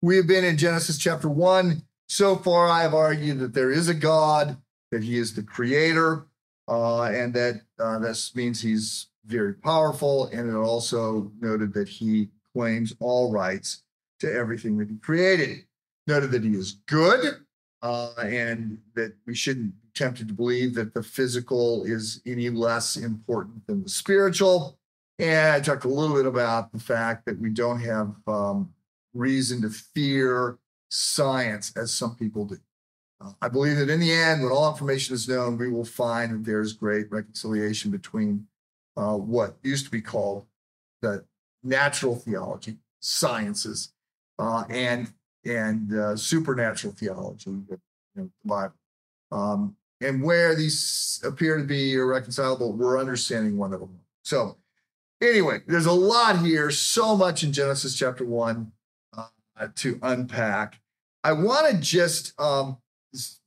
We have been in Genesis chapter one. So far, I have argued that there is a God, that he is the creator, uh, and that uh, this means he's very powerful. And it also noted that he claims all rights to everything that he created. Noted that he is good, uh, and that we shouldn't be tempted to believe that the physical is any less important than the spiritual. And I talked a little bit about the fact that we don't have um, reason to fear science as some people do. Uh, I believe that in the end, when all information is known, we will find that there's great reconciliation between uh, what used to be called the natural theology, sciences, uh, and and uh, supernatural theology, you know, Bible. Um, and where these appear to be irreconcilable, we're understanding one of them. So, anyway, there's a lot here, so much in Genesis chapter one uh, to unpack. I want to just um,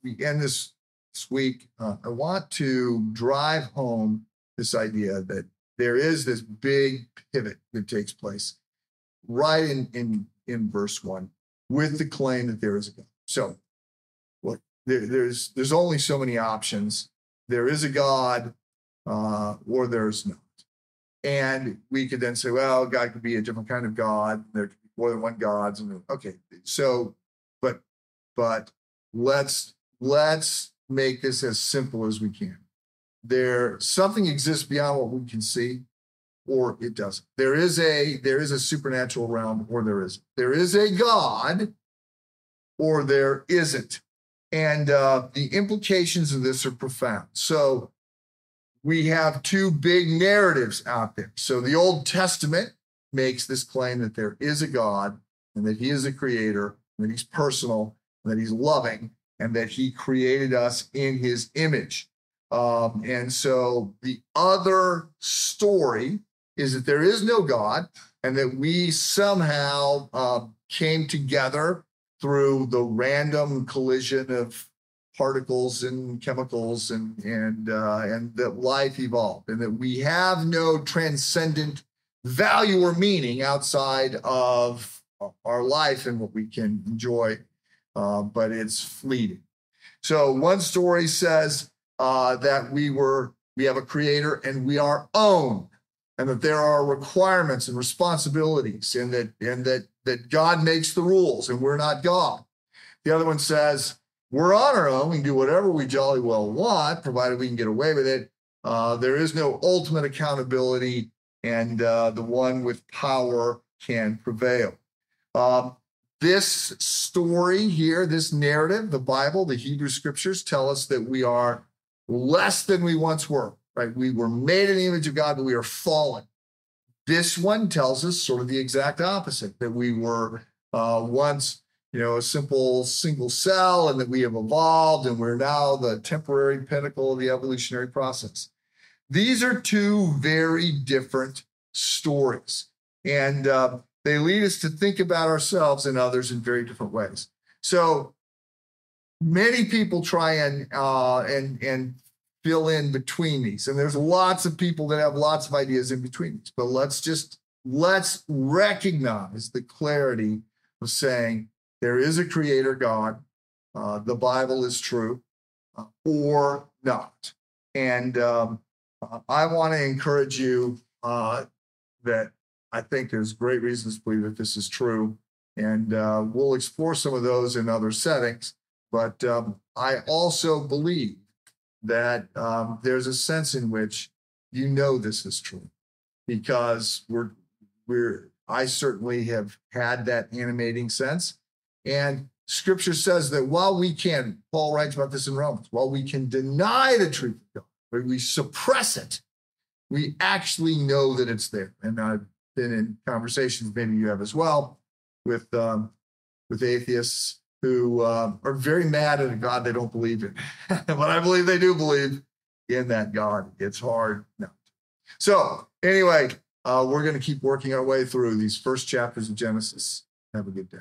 we end this, this week. Uh, I want to drive home this idea that there is this big pivot that takes place right in in in verse one with the claim that there is a God. So, look, there, there's there's only so many options. There is a God, uh, or there's not. And we could then say, well, God could be a different kind of God. There could more than one gods. And okay, so, but but let's let's make this as simple as we can. There something exists beyond what we can see, or it doesn't. There is a there is a supernatural realm, or there is there is a God, or there isn't. And uh, the implications of this are profound. So we have two big narratives out there. So the Old Testament makes this claim that there is a God and that he is a creator, and that he's personal, and that he's loving, and that he created us in his image. Um, and so the other story is that there is no God and that we somehow uh, came together through the random collision of particles and chemicals and and uh, and that life evolved and that we have no transcendent value or meaning outside of our life and what we can enjoy, uh, but it's fleeting. So one story says uh, that we were we have a creator and we are owned, and that there are requirements and responsibilities, and that and that that God makes the rules and we're not God. The other one says we're on our own. We can do whatever we jolly well want, provided we can get away with it. Uh, there is no ultimate accountability, and uh, the one with power can prevail. Um, this story here, this narrative, the Bible, the Hebrew scriptures tell us that we are less than we once were, right? We were made in the image of God, but we are fallen. This one tells us sort of the exact opposite that we were uh, once, you know, a simple single cell and that we have evolved and we're now the temporary pinnacle of the evolutionary process. These are two very different stories. And uh, they lead us to think about ourselves and others in very different ways. So many people try and uh, and and fill in between these, and there's lots of people that have lots of ideas in between these. But let's just let's recognize the clarity of saying there is a creator God, uh, the Bible is true, uh, or not. And um, I want to encourage you uh, that I think there's great reasons to believe that this is true. And uh, we'll explore some of those in other settings. But um, I also believe that um, there's a sense in which you know this is true because we're, we're, I certainly have had that animating sense. And scripture says that while we can, Paul writes about this in Romans, while we can deny the truth of God, we suppress it, we actually know that it's there. And I've been in conversations, maybe you have as well, with um, with atheists who uh, are very mad at a God they don't believe in. but I believe they do believe in that God. It's hard. No. So anyway, uh, we're going to keep working our way through these first chapters of Genesis. Have a good day.